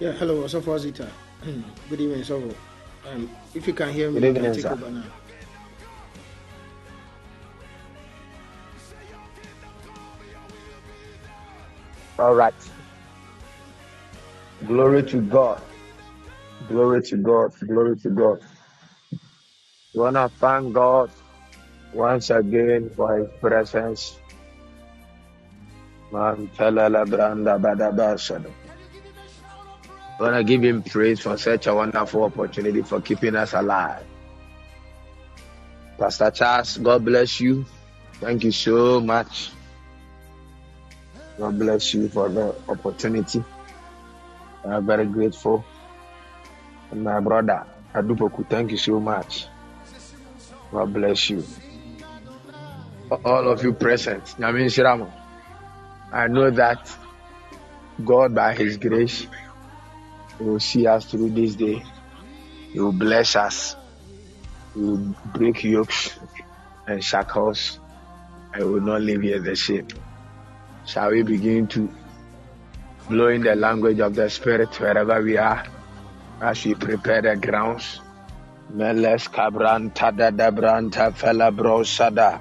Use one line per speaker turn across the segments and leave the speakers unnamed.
Yeah,
hello, Osofo Zita. Good evening, Osofo. Um, if you can hear me,
Good
you can
evening,
take
sir.
over now.
All right. Glory to God. Glory to God. Glory to God. We want to thank God once again for His presence. Man, telele branda badaba shada. We to give Him praise for such a wonderful opportunity for keeping us alive. Pastor Charles, God bless you. Thank you so much. God bless you for the opportunity. I'm very grateful. And my brother, Adupoku, thank you so much. God bless you. All of you present. I know that God, by His grace, will see us through this day. He will bless us. He will break yokes and shackles. I will not live here the same. Shall we begin to blow in the language of the Spirit wherever we are as we prepare the grounds? Meles kabranta da da branta fela brosada.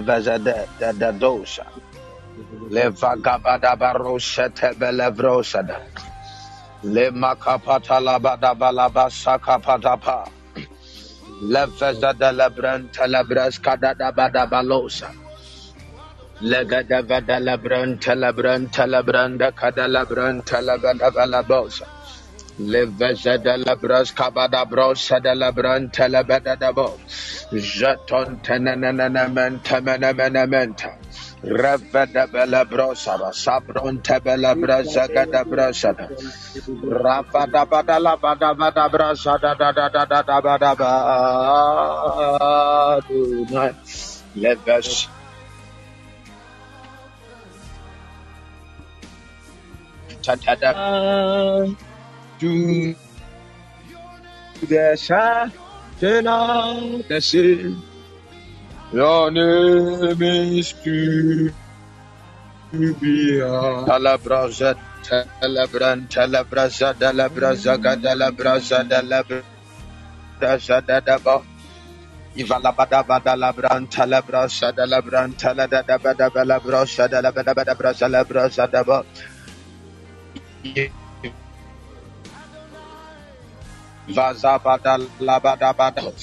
Vezede da da dosa. Levagabadabaroshetebelevrosada. Lemakapatalabalabasakapadapa. Levezadelebrantelebreskadadabadabalosa. Legadavadalabrantelebrantelebrantekadalabrantelebedabalabalosa. Levezadalabras cabadabros adalabran telebedadabo. Jeton tenenenenenentemenemenementa. Leveza de lebranta lebreska da da bada balosa. Lega da da da sabron da. Da da da da da da bada ba. Adonai. Leves tatada to the side, the sea. Your name is to be. Talabraza, talabran, talabraza, talabraza, gadalabraza, talabraza, dadaba. Ivala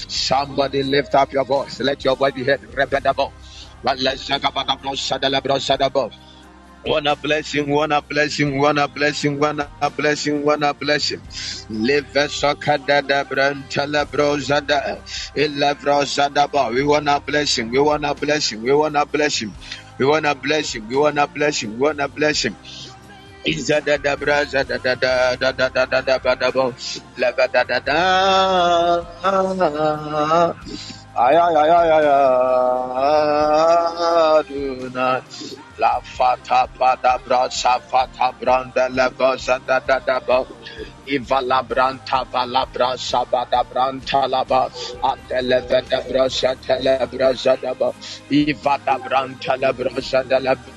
Somebody lift up your voice. Let your voice be heard. Repetable. Wanna bless him, wanna bless him, wanna bless him, wanna bless him, wanna bless him. Live sokada da brozada, illa brozada ba. We wanna bless him, we wanna bless him, we wanna bless him, we wanna bless him, we wanna bless him, we wanna bless him. Izada da da da da da da da da da da da. La ba da da da. Do not. La fata pada brasa fata branda la bosa da da da bo. Iva la branta va la brasa bada branta la ba. Atele veda brasa tele brasa da bo. Iva da branta la brasa da la Brashabadaba,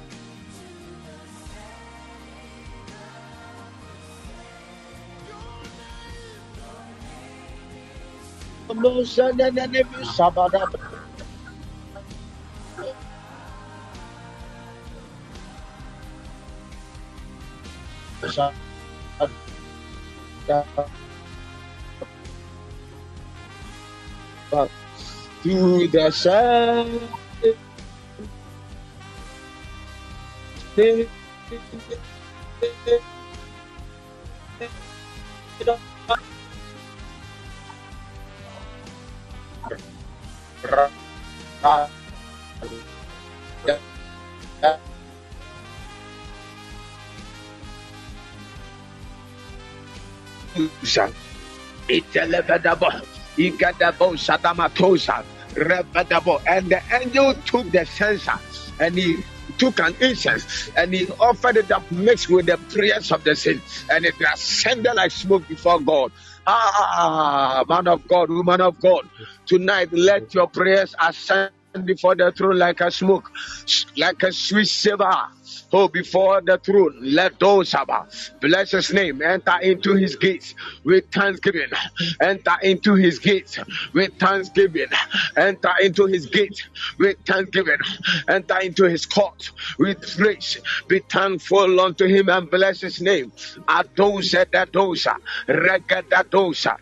Through the shadow And the angel took the censer and he took an incense and he offered it up mixed with the prayers of the saints and it ascended like smoke before God. Ah, man of God, woman of God, tonight let your prayers ascend before the throne like a smoke, like a sweet savor. Oh, before the throne, let those bless his name, enter into his gates with thanksgiving, enter into his gates with thanksgiving, enter into his gates with thanksgiving, enter into his court with praise. Be thankful unto him and bless his name. Adosa, Adosa, Regadadosa.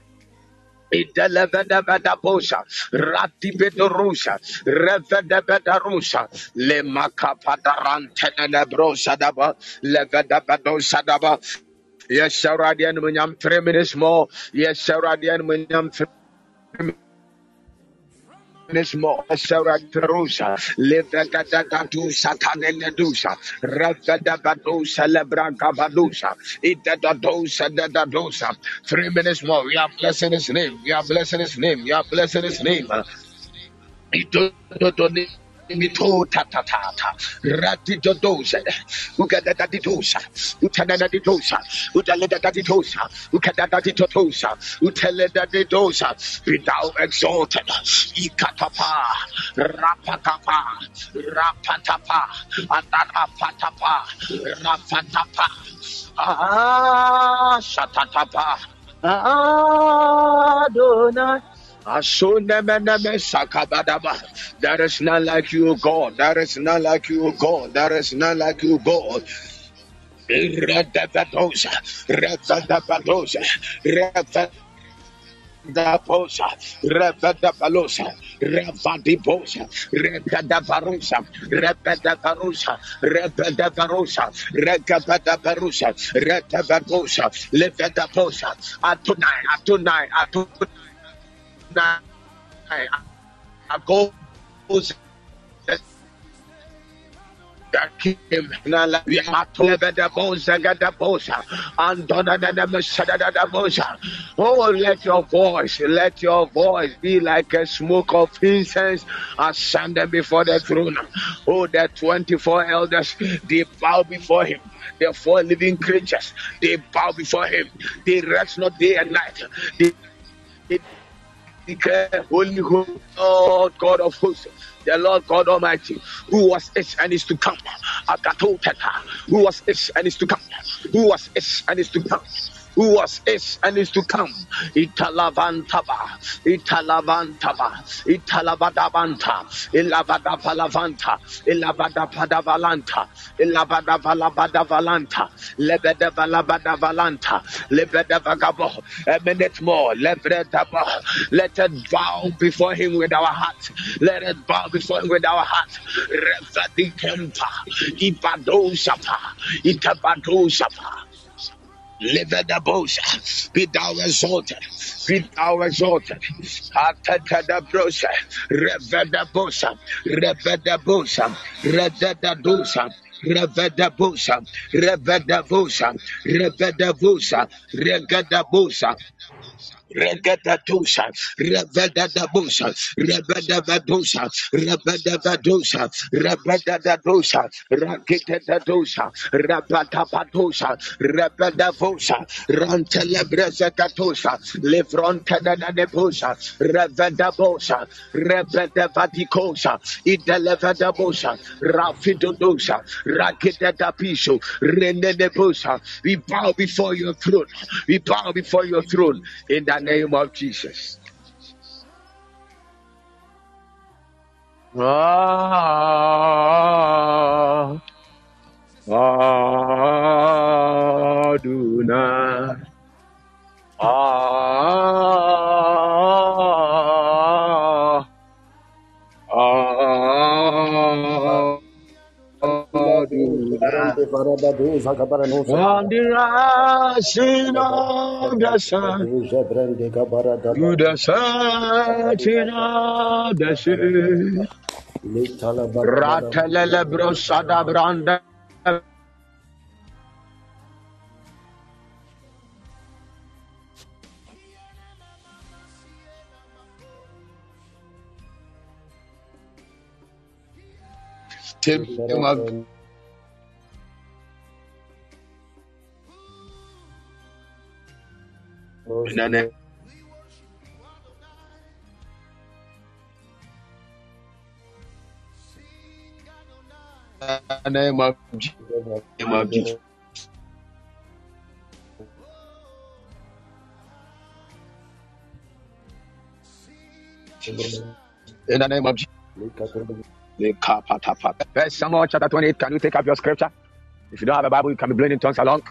Idelebedebedabosha, Ratibedorusha, Sharadian Munyam, three minutes more. Yes, Sharadian Munyam, three Nismo Seratrosa, Livegadadusa, Tanedusa, Ravadabadosa, Lebranca Badusa, Idadadosa, Dadadosa. Three minutes more. We are blessing his name. We are blessing his name. We are blessing his name. Mito tata tata ratito dosa ukada dati dosa utana dati dosa utale dati dosa ukada dati tosa utele dati dosa be thou exalted. Ikatapa. Rapatapa. Rapatapa. Atarapatapa. Rapatapa. Ah shatatapa. Adonai there is none like you, God. There is none like you, God. There is none like you, God. Redevadosa, Redevadosa, Redevadosa. Da posa, repeta palosa, repati posa, repeta parusa, repeta parusa, repeta parusa, repeta parusa, repeta posa, lepeta posa, atunai, atunai, atunai. I, I go Oh, let your voice, let your voice be like a smoke of incense ascending before the throne. Oh, the 24 elders, they bow before him. The four living creatures, they bow before him. They rest not day and night. They, they declare, Holy, Lord God of hosts, the Lord God Almighty, who was is and is to come. Who was is and is to come. Who was is and is to come who was, is, and is to come. Italavantaba, Italavantaba, Italavadavanta, Ilavada Palavanta, Ilavada Padavalanta, Ilavada Valabadavalanta, Lebeda Valabadavalanta, a minute more, Lebredaba, let it bow before him with our heart, let it bow before him with our heart. Revadikempa, Ibadosapa, Itabadosapa. Livedabosha, be thou exalted, be thou exalted. Atatadabrosa, Revedabosa, Revedabosa, Revedabosa. Revedabosa, Revedabosa, Revedabosa, Revedabosa, Regadadosha, Rebedadabosha, Rebedavadosa, Rebedavadosa, Rebedadadosha, Rakitadosha, Rabatapadosa, Rebedavosa, Rantelebrezetatosa, Levrontadadabosa, Revedabosa, Rebedavaticosa, Idelevedabosa, Rafidodosa, Rakitadapisho, Renedebosa. We bow before your throne. We bow before your throne in name of Jesus. Ah, Adonai. Ah, Barabaduza Cabaranuza. On the Brande Tim of in the name the name of Jesus. Name of Jesus. In the name of Jesus. First Samuel chapter 28. Can you take up your scripture? If you don't have a Bible, you can be blending tongues along.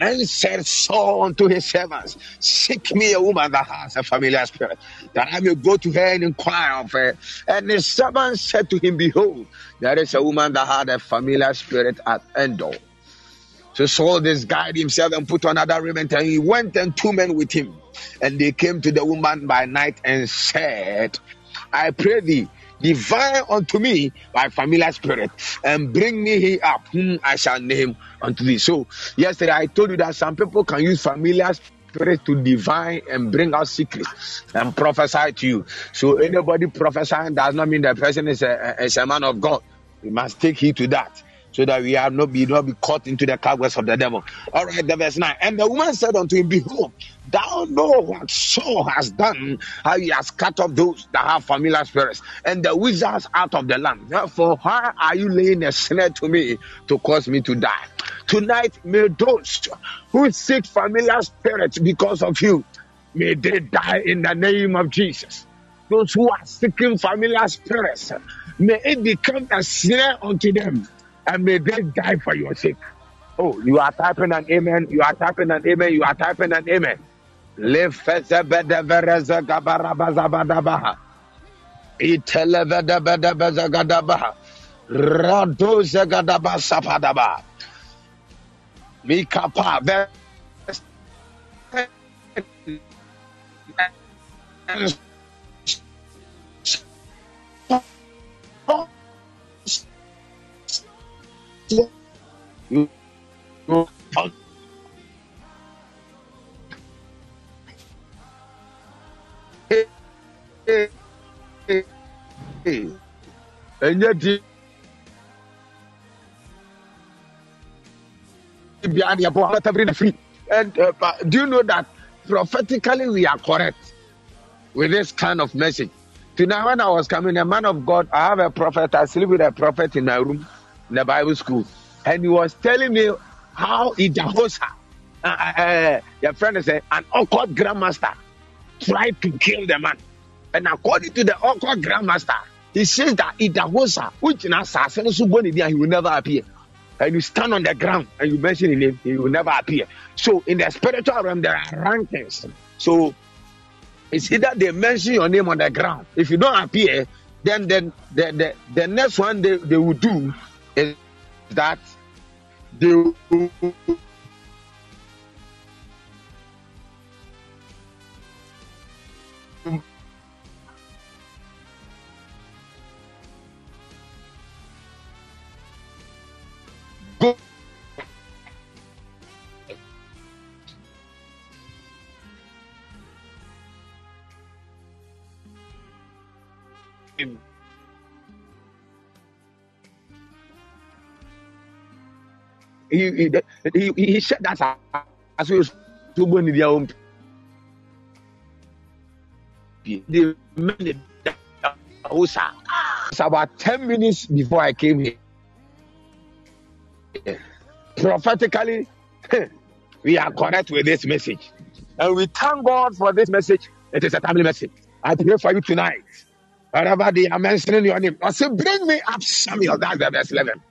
And said Saul unto his servants, Seek me a woman that has a familiar spirit, that I may go to her and inquire of her. And the servant said to him, Behold, there is a woman that had a familiar spirit at Endor. So Saul disguised himself and put on other raiment, and he went and two men with him. And they came to the woman by night and said, I pray thee, divine unto me by familiar spirit, and bring me here up, whom I shall name unto thee. So, yesterday I told you that some people can use familiar spirit to divine and bring out secrets and prophesy to you. So, anybody prophesying does not mean the person is a, is a man of God. We must take heed to that so that we have not be not be caught into the cobwebs of the devil. All right, the verse 9. And the woman said unto him, Behold, thou know what Saul has done, how he has cut off those that have familiar spirits, and the wizards out of the land. Therefore, why are you laying a snare to me to cause me to die? Tonight, may those who seek familiar spirits because of you, may they die in the name of Jesus. Those who are seeking familiar spirits, may it become a snare unto them and may they die for your sake. Oh, you are typing an amen. You are typing an amen. You are typing an amen. You free. And uh, do you know that prophetically we are correct with this kind of message? Tonight when i was coming a man of god i have a prophet i sleep with a prophet in my room in the Bible school, and he was telling me how Idahosa, uh, uh, uh, your friend is an occult grandmaster, tried to kill the man. And according to the occult grandmaster, he says that Idahosa, which in assassin, he will never appear. And you stand on the ground and you mention his name, he will never appear. So in the spiritual realm, there are rankings. So it's either they mention your name on the ground. If you don't appear, then then the, the, the next one they, they will do is that they he he he, he said that as we to in their own the men it's about 10 minutes before I came here. Prophetically, we are correct with this message. And we thank God for this message. It is a timely message. I pray for you tonight. Wherever they are mentioning your name, I say, Bring me up Samuel. That's the verse 11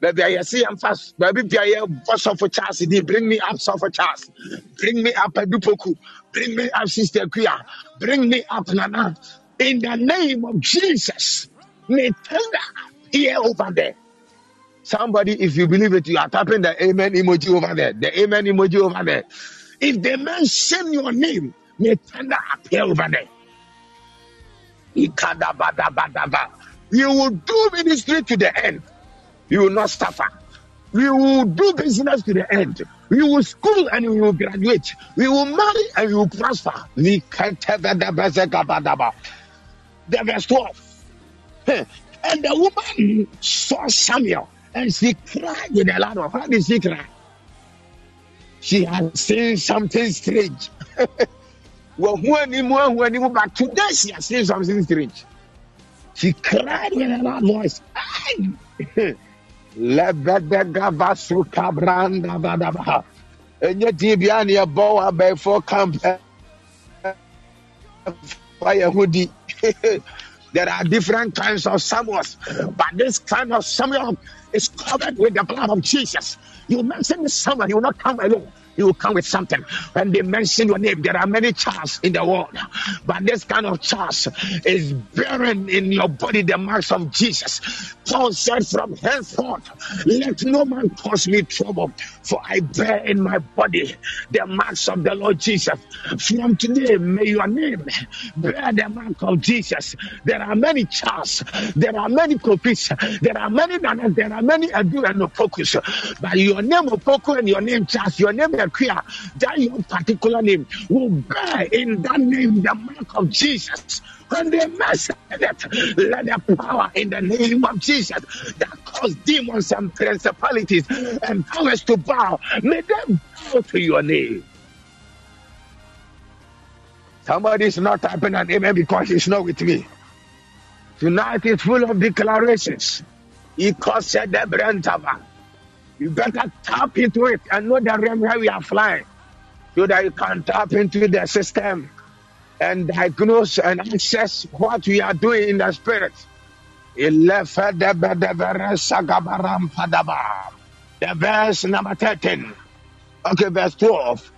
baabi a yɛse yɛmfa baabi bia yɛbɔ sɔfo charles di bring me up sɔfo charles bring me up adupoku bring me up sister kuya. Bring me up nana. In the name of jesus may tender here over there. Somebody if you believe it you are tapping the amen emoji over there. The amen emoji over there. If they mention your name may tender appear over there. You will do ministry to the end you will not suffer. We will do business to the end. We will school and we will graduate. We will marry and we will prosper. We can't have The verse 12. And the woman saw Samuel and she cried with a loud voice. How did she cry? She had seen something strange. well, but today she has seen something strange. She cried with a loud voice. There are different kinds of Samuels, but this kind of Samuel is covered with the blood of Jesus. You mention Samuel, you will not come alone you will come with something. When they mention your name, there are many Charles in the world, but this kind of Charles is bearing in your body the marks of Jesus. Paul said, From henceforth, let no man cause me trouble, for I bear in my body the marks of the Lord Jesus. From today, may your name bear the mark of Jesus. There are many Charles, there are many copies, there are many Nanas, there are many Adu and Opokus, but your name Opoku and your name Charles, your name Equia, that your particular name will bear in that name the mark of Jesus. When they mention it, let the power in the name of Jesus that cause demons and principalities and powers to bow, may them bow to your name. Somebody is not typing an amen because he's not with me. Tonight is full of declarations. He caused the Brentava. You better tap into it and know the realm where we are flying so that you can tap into the system and diagnose and assess what we are doing in the spirit. The verse number 13. Okay, verse 12.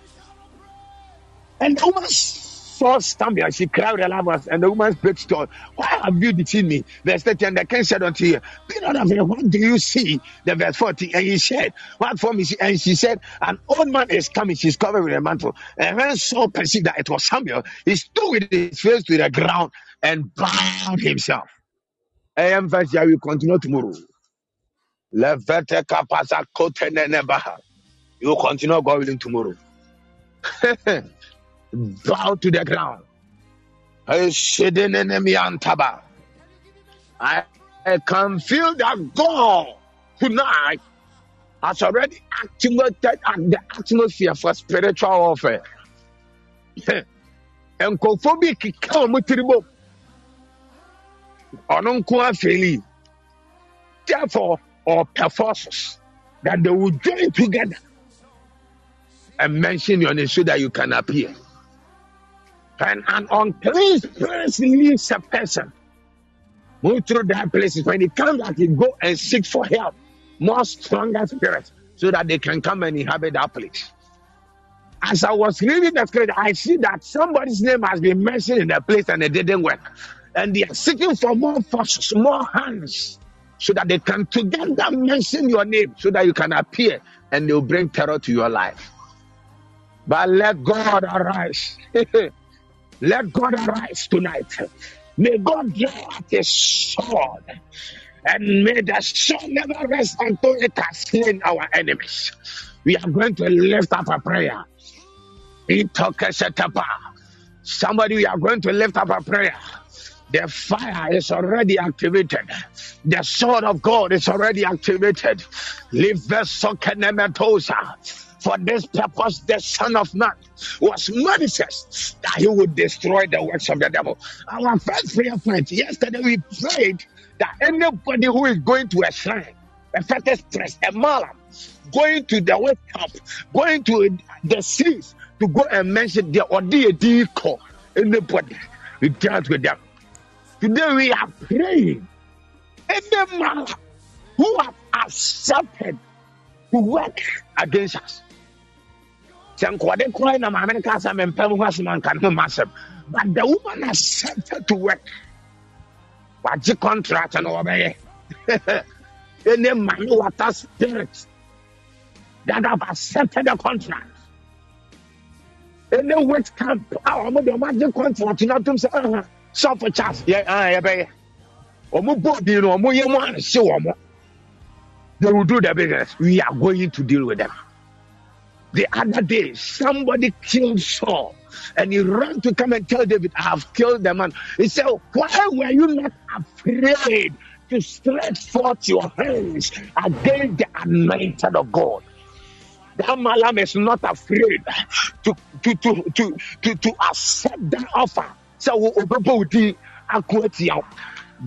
And almost saw Samuel, she cried with a and the woman spoke to Why have you deceived me? Verse 13, and the king said unto her, Be not afraid, what do you see? The verse 40, and he said, What for me? And she said, An old man is coming, she's covered with a mantle. And when Saul perceived that it was Samuel, he stood with his face to the ground and bowed himself. AM verse, I will continue tomorrow. You will continue God willing tomorrow. bow to the ground. I, and tabah. I can feel that God tonight has already activated the atmosphere for spiritual warfare. nkɔfoɔ bi keka wɔn tiri therefore ɔpɛ forces that they will join together and mention your name so that you can appear. And an unclean spirit leaves a person. Move through that places. When he comes out, he go and seek for help. More stronger spirits so that they can come and inhabit that place. As I was reading the script, I see that somebody's name has been mentioned in the place and it didn't work. And they are seeking for more forces, more hands, so that they can together mention your name so that you can appear and they'll bring terror to your life. But let God arise. Let God arise tonight. May God draw out his sword. And may the sword never rest until it has slain our enemies. We are going to lift up a prayer. Somebody, we are going to lift up a prayer. The fire is already activated. The sword of God is already activated. Live the for this purpose, the Son of Man was manifest that he would destroy the works of the devil. Our first prayer point yesterday, we prayed that anybody who is going to a shrine, a fetish priest, a malam, going to the west camp, going to the seas to go and mention their or the Odi anybody, we dealt with them. Today we are praying. Any man who have accepted to work against us, sɛ nkɔde kora na maame ka sɛ mempɛ ho asɛm anka ne ho ma asɛm. But the woman accepted to work. Wagye contract no wɔbɛyɛ. Ɛne mane water spirit. That have accepted the contract. Ɛne wit camp a ɔmo de agye contract no atom sɛ ɛha sɔfo charles yɛ yɛbɛyɛ. Bɔ din no ɔmo yɛ mo they will do the business. We are going to deal with them the other day, somebody killed Saul and he ran to come and tell David, I have killed the man. He said, Why were you not afraid to stretch forth your hands against the anointed of God. That Malam is not afraid to to to to to, to accept that offer. So oh, Akwetiao.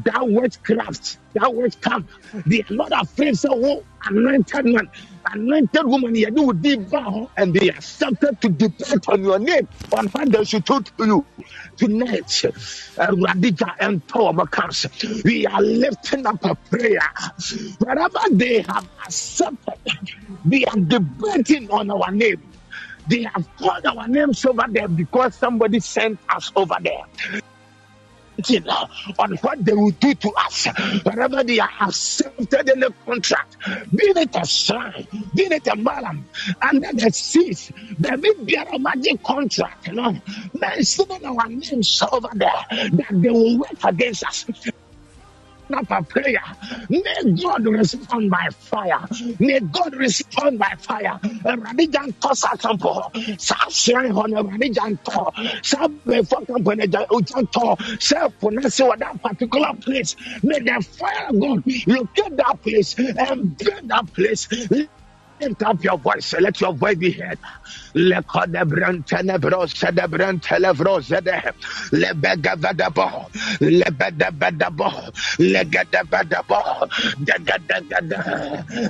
That witchcraft, that witchcraft, they are not afraid. So, anointed man, anointed woman, you do vow, and they accepted to depend on your name, on what they should do to you. Tonight, uh, and Tower we are lifting up a prayer. Wherever they have accepted, we are debating on our name. They have called our names over there because somebody sent us over there on what they will do to us wherever they are accepted in the contract, be it a sign, be it a malam, under the seas, be a magic contract, you know, mentioning our names over there that they will work against us up a prayer. May God respond by fire. May God respond by fire. Radijan tosa kampo. Sa shrine hon radijan to. Sa me fucking peneja ujan to. Sa ponese wa that particular place. May the fire of God locate that place and burn that place. Lift up your voice. Let your voice be heard.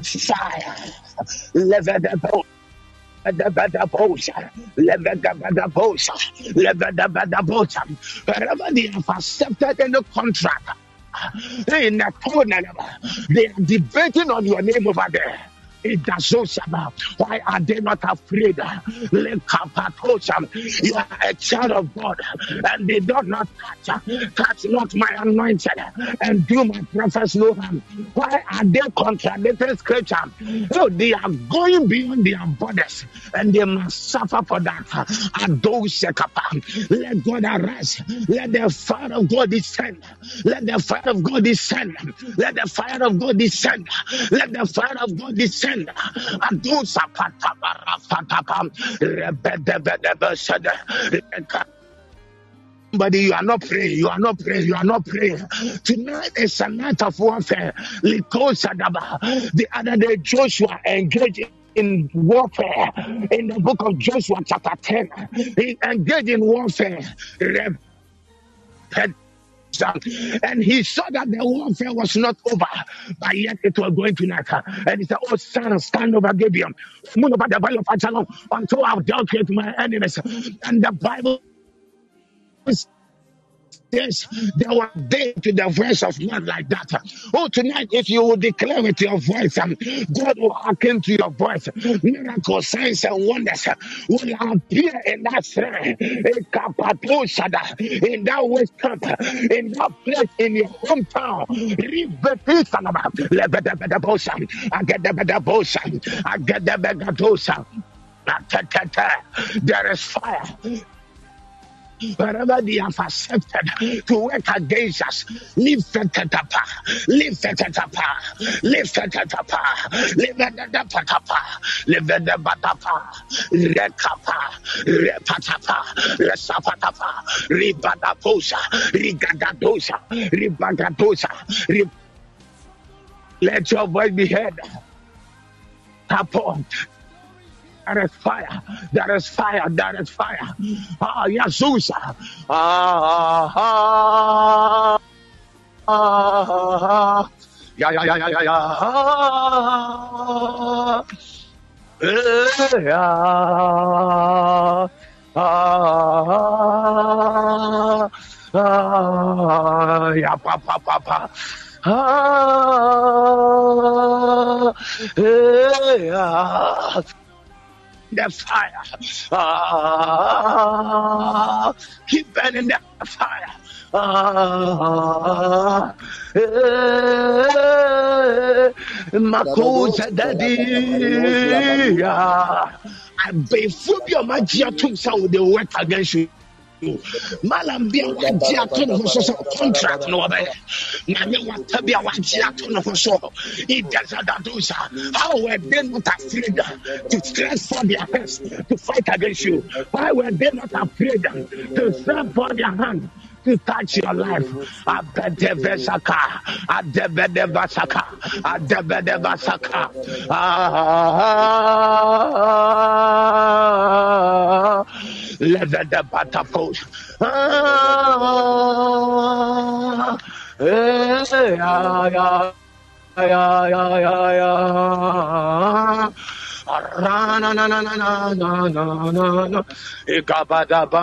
Fire. Wherever they have accepted the contract, in the corner, they are debating on your name over there. Why are they not afraid? Let Capacosum, you are a child of God, and they do not touch, touch not my anointed, and do my prophets no harm. Why are they contradicting scripture? Oh, they are going beyond their borders, and they must suffer for that. Let God arise. Let the fire of God descend. Let the fire of God descend. Let the fire of God descend. Let the fire of God descend. Adusa patabara patapam. Somebody, you are not praying, you are not praying, you are not praying. Tonight is a night of warfare. The other day, Joshua engaged in warfare in the book of Joshua, chapter 10. He engaged in warfare. And he saw that the warfare was not over, but yet it was going to knock. And he said, Oh, sun, stand over Gibeon. Moon over the valley of Ajalon until I've dealt with my enemies. And the Bible Yes, there were dead to the voice of man like that. Oh, tonight, if you will declare with your voice, um, God will hearken to your voice. Miracles, signs, and wonders will appear in that shrine, in Kapadoshada, in that West Camp, in that place in your hometown. I get the the better bosa. There is fire. Wherever they have accepted to work against us, lift it up, lift it up, lift it up, lift it up, lift it up, rekapa, repatapa, resapatapa, ribadaposa, rigadadosa, ribagadosa, let your voice be heard. Tap on, there is fire. There is fire. There is fire. Ah, Jesus. Ah, ah, ah, yeah, yeah, yeah, yeah, yeah, yeah. Ah, yeah. Ah, ah, yeah, pa, pa, pa, pa. Ah, yeah the fire. Ah, keep burning the fire. Ah, eh, Makuza daddy. I be your magic to sound the work against you. Malam bia wagye ato ne ho so sɛ contract no wɔbɛyɛ nyame wata bi a wagye ato ne ho so idazadadosa how were they not afraid to stretch for their hands to fight against you? Why were they not afraid to stretch for their hand touch your life. Abedevesaka, Adebedevasaka, Adebedevasaka. Ah, Levedebataposh. Ah, eh, yeah, yeah. Na na na na na na na na na. Ikabadaba.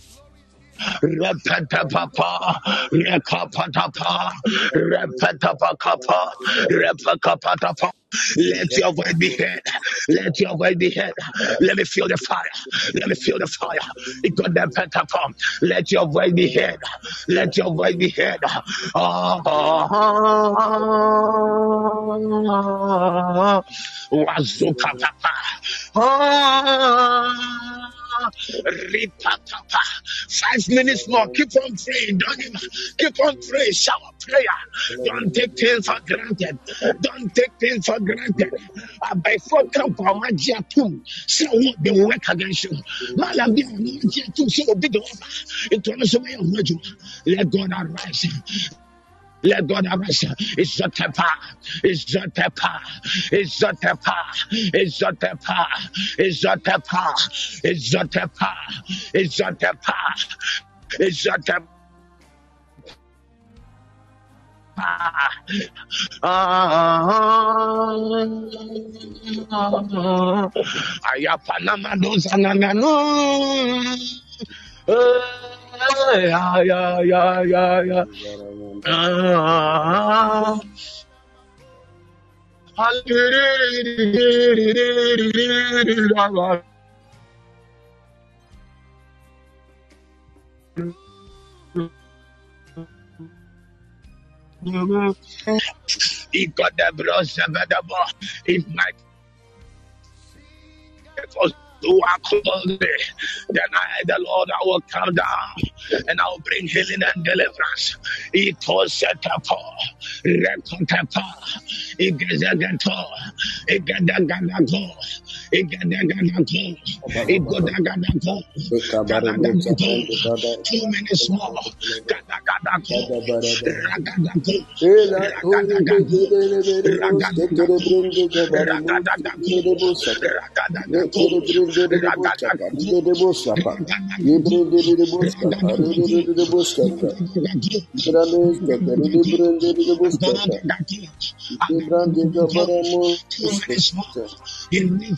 Repetapapa, Rekapatapa, Repetapakapa, Repakapatapa. Let your voice be heard. Let your voice be heard. Let me feel the fire. Let me feel the fire. It got the petapam. Let your voice be heard. Let your voice be heard. Ah, ah, ah. Wazuka papa. Ah. Five minutes more. Keep on praying. Don't even, keep on praying. Shower prayer. Don't take things for granted. Don't take things for granted. By four on my too. So what they work against you. Be on too. So big over. It was a way Let God arise. Let God mercy. It's a tepa. It's a tepa. It's a tepa. It's a tepa. It's a tepa. It's a tepa. It's a tepa. It's a tepa. Ah. Ayapanama dozanano. Yeah, yeah, yeah, yeah, yeah. Ah. He got the bros, it might Then I, the Lord, I will come down and I will bring healing and deliverance. It was set up Rekotepa, Igazagato, Igadagadago, Igadagadago, Igodagadago, Gadagadago, two minutes more, Gadagadago, Ragadago, Ragadago, Ragadago, Ragadago, in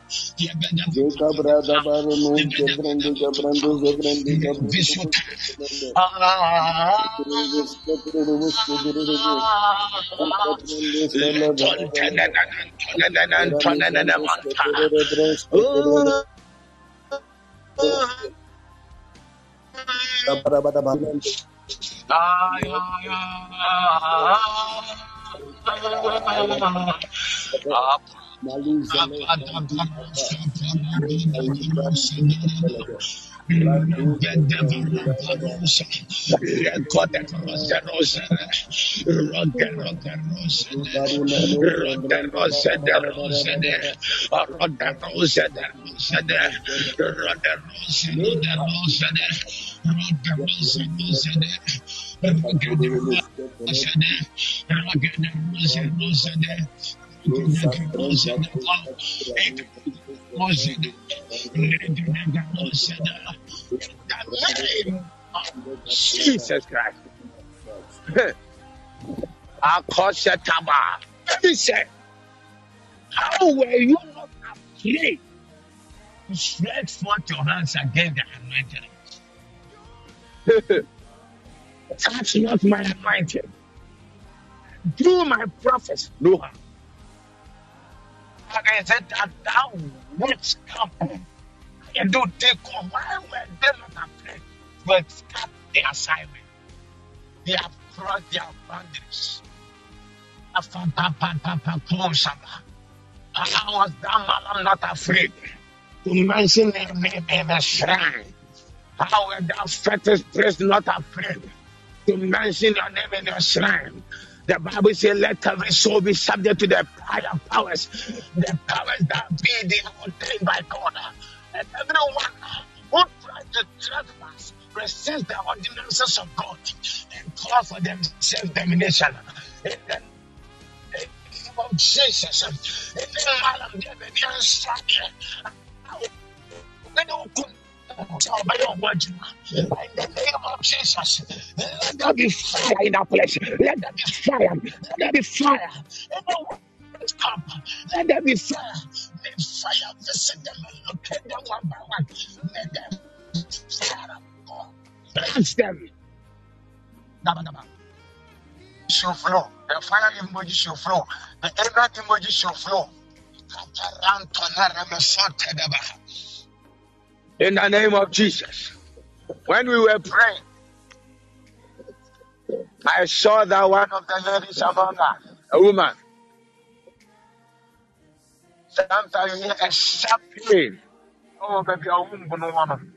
Ah, yeah, yeah. Maluza the devil Rose, Recorded Rose Rose, Roger Roger Rose, Roger
Rose de Rose de Roger Rose de Rose de
Roger Rose de Rose de
Roger
Rose Rose de Roger Rose
Rose
de Roger Rose Rose de Iganabalapatapa, Ah, Maluza Jesus Christ. Akoshataba. He said, How were you not afraid to stretch forth your hands against the anointed? Touch not my anointed. Do my prophets no harm. Like I said, that thou wouldst come And do they not afraid to escape the assignment? They have crossed their boundaries. How was that man not afraid to mention their name in the shrine? How were that fetish priest not afraid to mention your name in the shrine? The Bible says, let every soul be subject to the higher powers, the powers that be the ordained by God. And everyone who tries to trespass resist the ordinances of God and call for themselves domination. In the name of Jesus, in the name of In the name of Jesus, let there be fire in that place. Let there be fire. Let there be fire. Come. Let there be fire. Let fire visit them and locate them one by one. Let them fire bless them. Daba, daba. Should flow. The fire emoji should flow. The anger emoji should flow. In the name of Jesus. When we were praying, I saw that one of the ladies among us, a woman. Sometimes you hear a sharp pain. Oh, baby, a woman.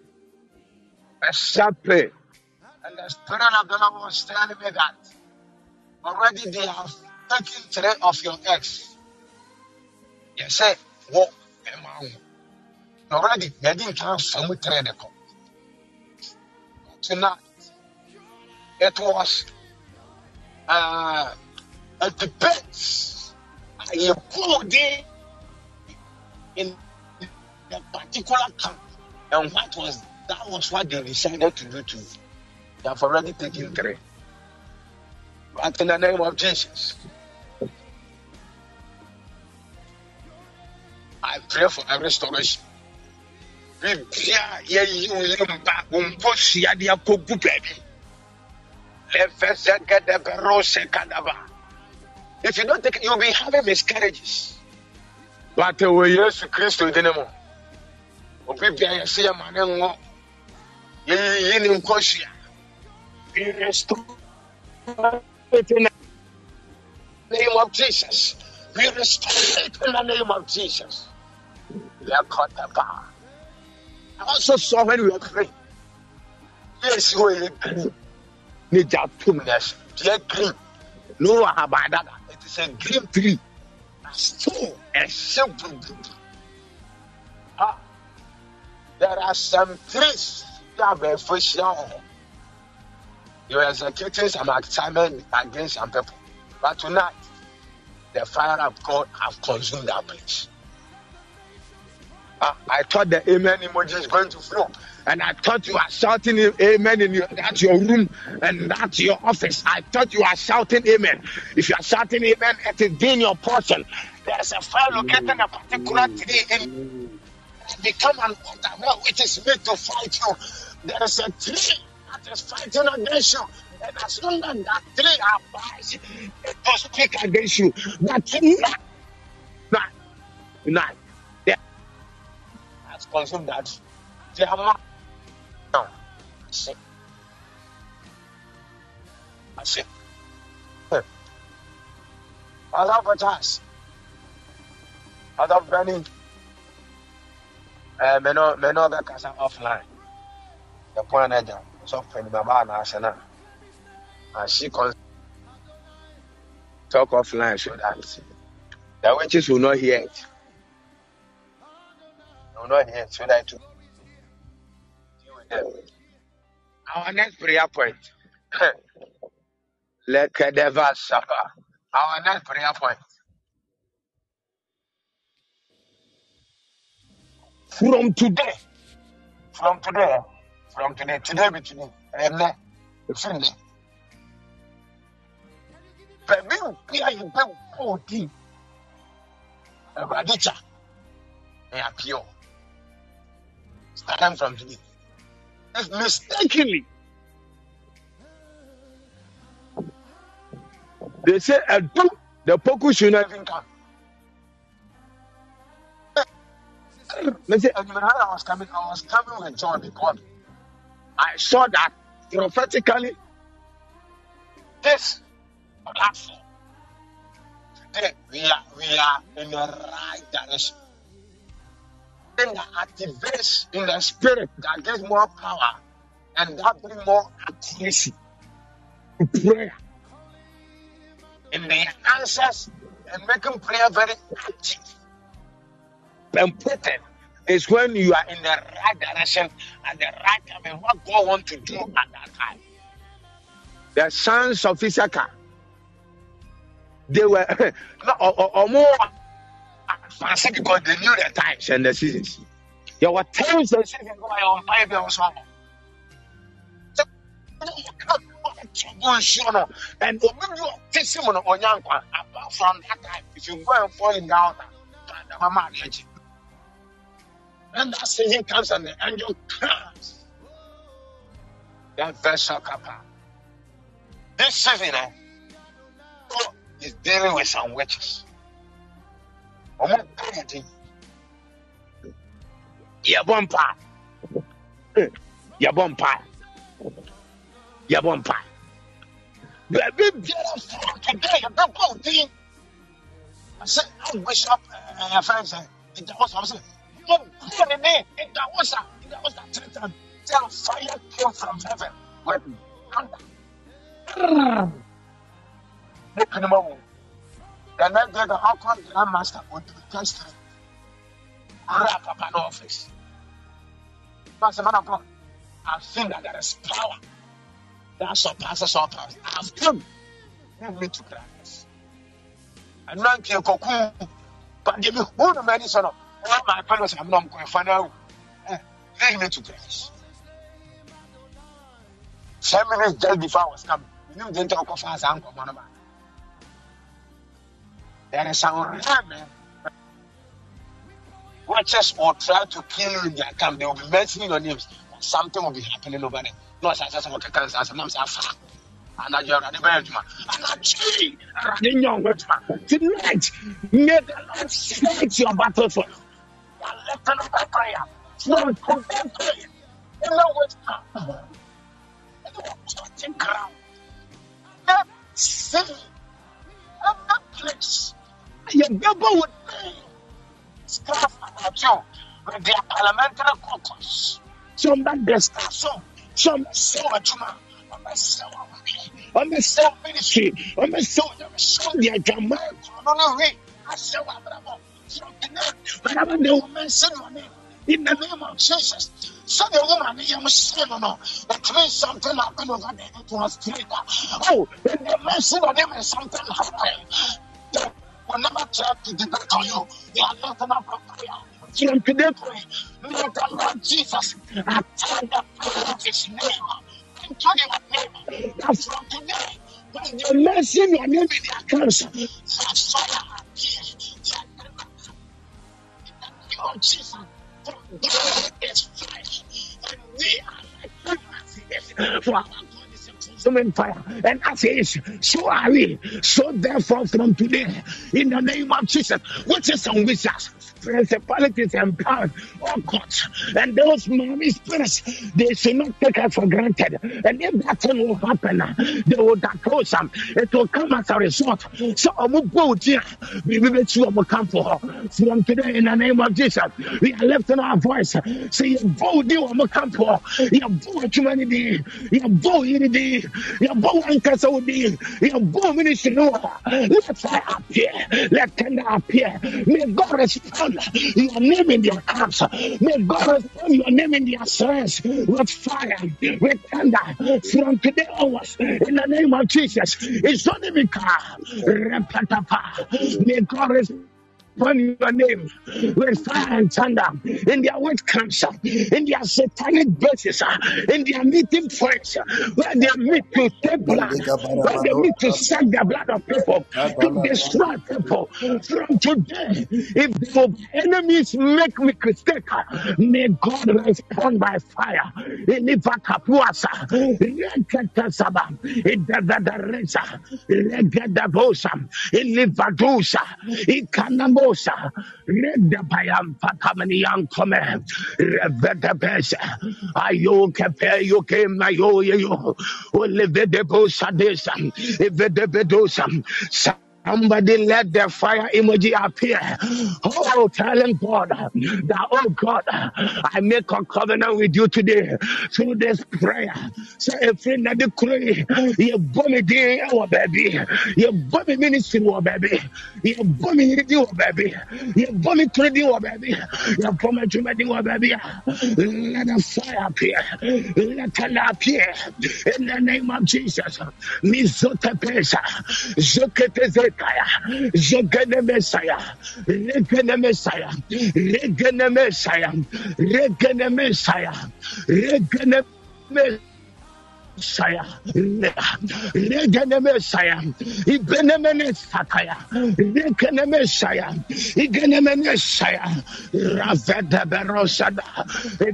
A sharp pain. And the Spirit of the Lord was telling me that already they have taken three of your eggs. You say, walk, already they didn't have some trade. Tonight, it was uh, a debate. You put in a particular camp, and what was that was what they decided to do to They have already taken three. But in the name of Jesus, I pray for a restoration bibia yɛyi wo lemba wo mpo suade akɔgu baabi if you don't take you'll be having miscarriages. But we Yesu Kristo din mu. Obi bia yɛsɛ yɛ ma ne ngo. Yɛyi ne nkɔsua. Be restored in the name of Jesus. Be restored in the name of Jesus. Lekotaba. I also saw when we were praying. Yes, we were green. Nija tumness. Dear green. No abadada. It is a green tree. Still a simple. Ah, there are some trees that were for sure. You are executing some assignment against some people. But tonight, the fire of God have consumed that place. Uh, I thought the amen emoji is going to flow. And I thought you are shouting amen in your, your room and that's your office. I thought you are shouting amen. If you are shouting amen, it is in your portion. There's a fire located in a particular tree and become an altar which is made to fight you. There is a tree that is fighting against you. And as long as that tree abides, it will speak against you. But tonight, tonight, tonight, has consumed that. They have not. No. See. I see. I love a chance. I love Benny. Uh, me no, me no, that offline. The point I jam. So, has an and she can talk offline so that the witches will not hear it will not hear so that to deal with them. Our next prayer point. Lekedeva Sapa. Our next prayer point. From today, from today, from today, today be today, and then, Sunday. Baby, we are in the 14. Radicha. They are time from today. If mistakenly, they say eh, a dog, the poku should not even come. They say, and when I was coming, I was coming with joy because I saw that prophetically this platform today we are we are in the right direction. That activates in the spirit that gives more power and that brings more accuracy to prayer. In the answers and making prayer very active and potent is when you are in the right direction at the right time and what God wants to do at that time. The sons of Issachar, they were or, or, more advanced because they knew the times and the seasons. There were times and seasons going on five years old. And testimony on Yankwa, apart from that time, if you go and fall in down, and that season comes and the angel comes. That vessel kappa. This season, eh, is dealing with some witches. Ọmọ bẹ́ẹ̀ni yẹ̀bọ̀ mpa yẹ̀bọ̀ mpa yẹ̀bọ̀ mpa bẹ̀ẹ̀bi biara fún today. Yẹ̀bẹ̀ bọ̀ dín. I said, oh, Bishop, uh, friends, uh, it was, I was mo bọ́ ni ní ìdáwọ́sà ìdáwọ́sà tẹ̀tẹ̀ till fire came from heaven. With thunder. ní pinnu wò the next day the alcohol grand master would be tested ọ̀rẹ́ àpapà ní ọ́fíìsì. Pastor man of God, I've seen that there is power that surpasses all powers. I've come. Move me to Christ. I'm not going to but give me who the man is on all my fellows I'm not going to find out. Lead me to Christ. Ten minutes just before I was coming, you didn't talk of us, Uncle Manama. There is ramen. Watchers will try to kill you in their camp. They will be mentioning your names. Something will be happening over there. No, I I'm going to say, I'm adwuma anadwo awurade nyɛ ɔho adwuma tonight may the lord fight your battle for you are lifting up a prayer from today prayer in the in the touching ground that city and that place your people would be scarf about you with their parliamentary caucus from that discussion from so much more ɔmɛsɛ ministry. Ɔmɛsɛ ɔmɛsɛ deɛ adwama nkɔnɔ no we ahyɛ wɔ abrabɔ whenever they will mention your name in the name of Jesus. So the woman yam say no no. That means something happened over there it was straight oh when they mention your name and something happened will never try to debate on you they are not of prayer. From today pray may the Lord Jesus attend the prayer of his name. Into your name. That from today when they mention your name in their accounts such fire appear Lord Jesus, God is flesh, and we are like for our consuming fire. And as he is, so are we. So therefore, from today, in the name of Jesus, which is on wizards, principalities and powers, oh God, and those mommy spirits, they should not take us for granted. And if that thing will happen, they will oppose them. It will come as a result. So I'm going to we will come for her from today in the name of Jesus. We are lifting our voice. Say, you bold you I'm come for. You bold humanity. You bold unity. You bold ankasa. You bold ministry. Let fire appear. Let tender appear. May God respond your name in their camps. May God respond your name in their strength with fire, with thunder from today onwards. In the name of Jesus, it's only because May God respond upon your name with fire and thunder in their witchcrafts, in their satanic bases, in their meeting points, where they meet to take blood, where they meet to suck the blood of people, to destroy people. From today, if the enemies make me mistake, may God respond by fire. In the Ilivakapuasa, Reketasaba, Idadadaresa, Legadabosa, Ilivadusa, Ikanamo Rekosa, Redabayam Patamanian Kome, Revedabesa, Ayo Kepe, you came, Ayo, you, Olivedebosha, Desam, Evedebedosa, Somebody let the fire emoji appear. Oh, telling God that, oh God, I make a covenant with you today through this prayer. So if you not decree, you bomb it, oh baby, you bomb it ministry, oh baby, you bomb it, oh baby, you bomb it, oh baby, you bomb it, oh baby. Let the fire appear, let it appear in the name of Jesus. Mizotepesa, Zoketezekaya, Zogene Messiah, Regene Messiah, Regene Messiah, Regene Messiah, Regene Messiah, Regene Messiah, Ibenemene Sakaya, Regene Messiah, Igene Messiah, Raveda Berosada,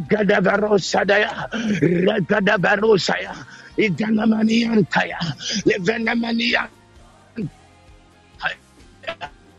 Gada Berosada, Regada Berosaya, Iganamaniantaya, Levenamania.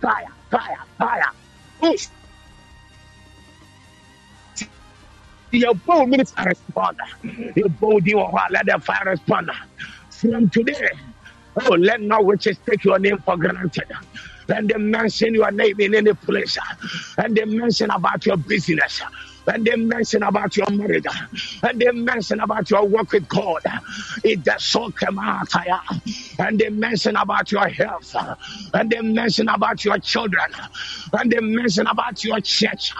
Fire, fire, fire. Oof. Your bold minister respond. Your you are let the fire respond. From today, oh, let no witches take your name for granted. And they mention your name in any place. And they mention about your business. And they mention about your marriage. And they mention about your work with God. It does so come out. And they mention about your health. And they mention about your children. And they mention about your church.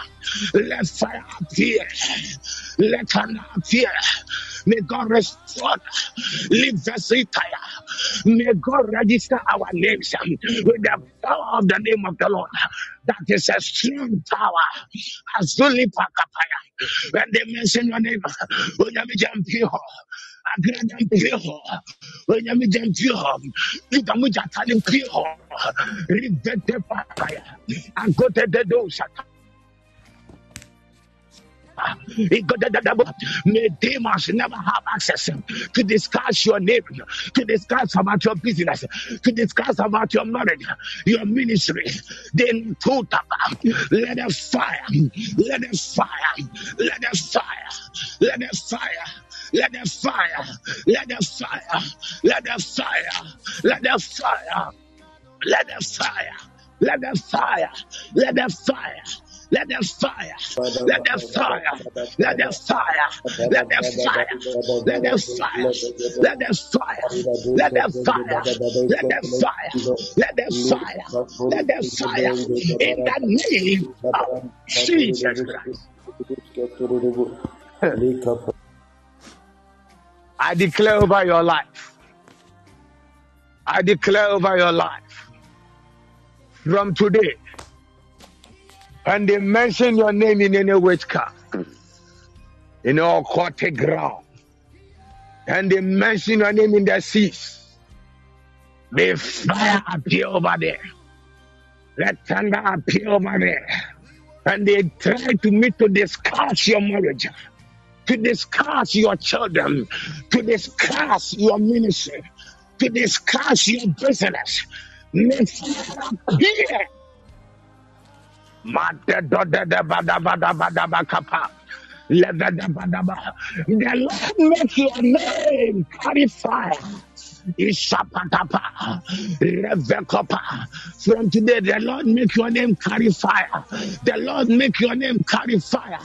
Let fire appear. Let fire appear. May God restore. Live Vesitaya. May God register our names um, with the power of the name of the Lord. That is a strong tower. Azuli Pakapaya. When they mention your name, when you jump here, agrada mpie May demons never have access to discuss your name, to discuss about your business, to discuss about your marriage, your ministry. Then put let the fire, let the fire, let the fire, let the fire. Let the fire, let the fire, let the fire, let the fire, let the fire, let the fire, let the fire, let the fire, let the fire, let the fire, let the fire, let the fire, let the fire, let the fire, let the fire, let the fire, let the fire, in the name of Jesus Christ. I declare over your life. I declare over your life. From today, and they mention your name in any witchcraft, mm-hmm. in all quarter ground, and they mention your name in the seas, may fire appear over there. Let thunder appear over there. And they try to meet to discuss your marriage, to discuss your children, to discuss your ministry, to discuss your business. May fire appear. The Lord make your name carry fire. Ishapatapa. Revekopa. From today, the Lord make your name carry fire. The Lord make your name carry fire.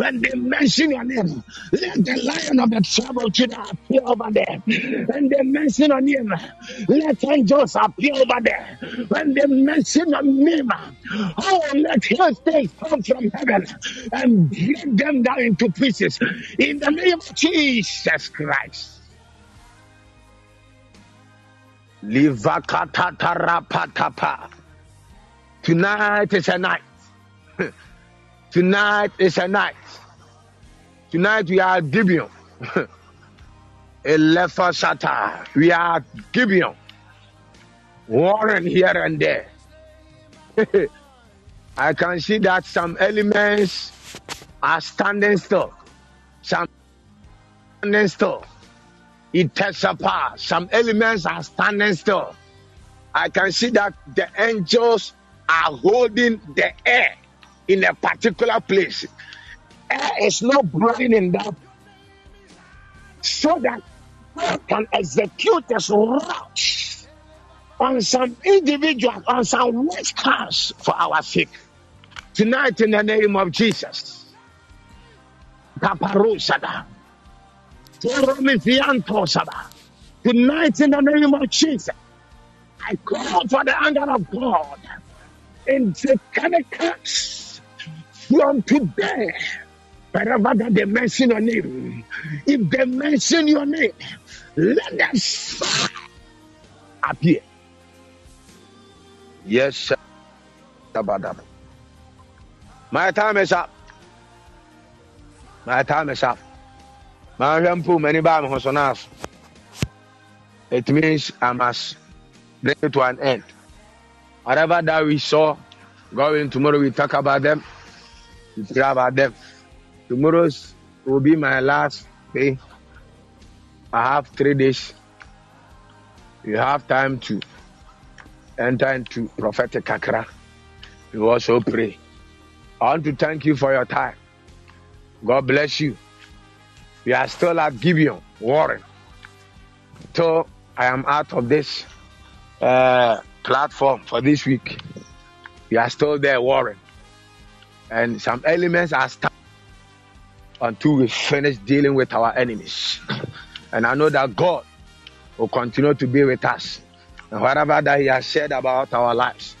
When they mention your name, let the lion of the tribe of Judah appear over there. When they mention your name, let angels appear over there. When they mention your name, oh, let hailstones come from heaven and break them down into pieces. In the name of Jesus Christ. Tonight is a night. Tonight is a night. Tonight we are Gibeon. Elefa Sata. We are Gibeon. Warring here and there. I can see that some elements are standing still. Some standing still. It takes apart. Some elements are standing still. I can see that the angels are holding the air in a particular place. Air is not blowing in that so that God can execute his wrath on some individual, on some witchcrafts for our sake. Tonight, in the name of Jesus. Tonight, in the name of Jesus, I call for the anger of God in satanic curse from today. Wherever that they mention your name, if they mention your name, let them appear. Yes, sir. My time is up. My time is up. mahwɛ mpo many me ho so it means i must bring it to an end whatever that we saw going tomorrow we talk about them we pray about them. Tomorrow's will be my last day. I have three days. You have time to enter into prophetic kakra you also pray. I want to thank you for your time. God bless you. We are still at Gibeon, Warren. So I am out of this uh, platform for this week. We are still there, Warren. And some elements are stuck until we finish dealing with our enemies. And I know that God will continue to be with us. And whatever that He has said about our lives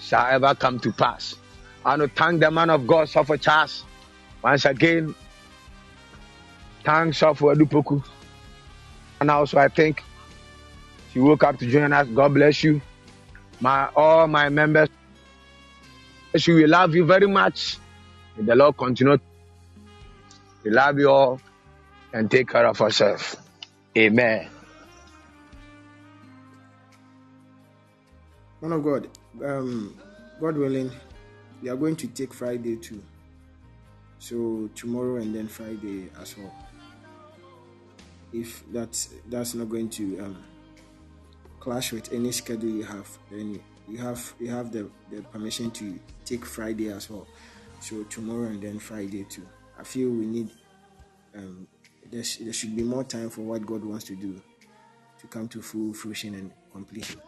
shall ever come to pass. I want to thank the man of God, Suffer Charles, once again Thanks for Adupoku. And also, I think you woke up to join us. God bless you. My all my members. We love you very much. May the Lord continue. to love you all and take care of herself. Amen.
Man of God, um, God willing, we are going to take Friday too. So tomorrow and then Friday as well if that's that's not going to um, clash with any schedule you have, then you have you have the, the permission to take Friday as well. So tomorrow and then Friday too. I feel we need um, there, sh- there should be more time for what God wants to do to come to full fruition and completion.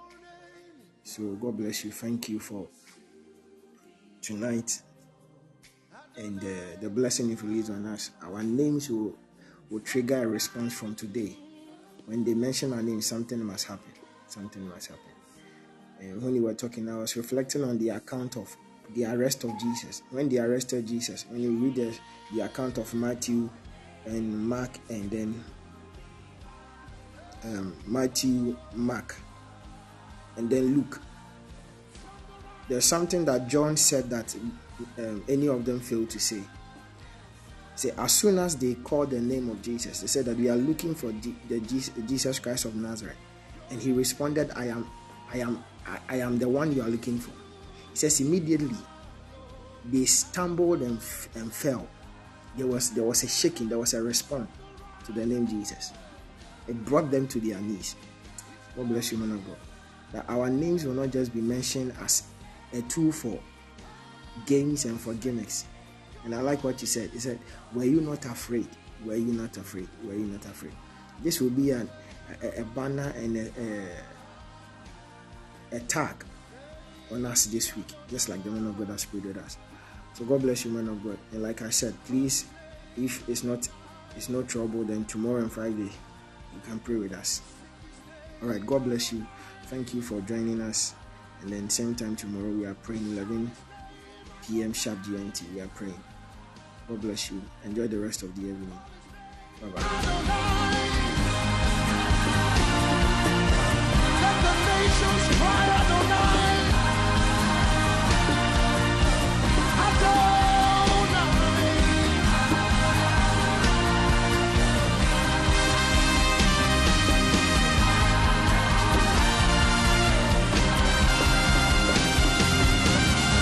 So God bless you. Thank you for tonight and uh, the blessing you've released on us. Our names will will trigger a response from today. When they mention my name, something must happen. Something must happen. And when you were talking, I was reflecting on the account of the arrest of Jesus. When they arrested Jesus, when you read the, the account of Matthew and Mark, and then um, Matthew, Mark, and then Luke, there's something that John said that um, any of them failed to say. Say, as soon as they called the name of Jesus, they said that we are looking for the, the Jesus Christ of Nazareth. And he responded, I am, I am, I, am the one you are looking for. He says immediately they stumbled and, and fell. There was there was a shaking, there was a response to the name Jesus. It brought them to their knees. God bless you, man of God. That our names will not just be mentioned as a tool for games and for gimmicks, and I like what you said. He said, Were you not afraid? Were you not afraid? Were you not afraid? This will be an, a, a banner and a, a, tag on us this week, just like the man of God has prayed with us. So God bless you, man of God. And like I said, please, if it's not it's no trouble, then tomorrow and Friday you can pray with us. All right. God bless you. Thank you for joining us. And then same time tomorrow we are praying 11 p.m. sharp GMT. We are praying. God bless you. Enjoy the rest of the evening. Bye bye.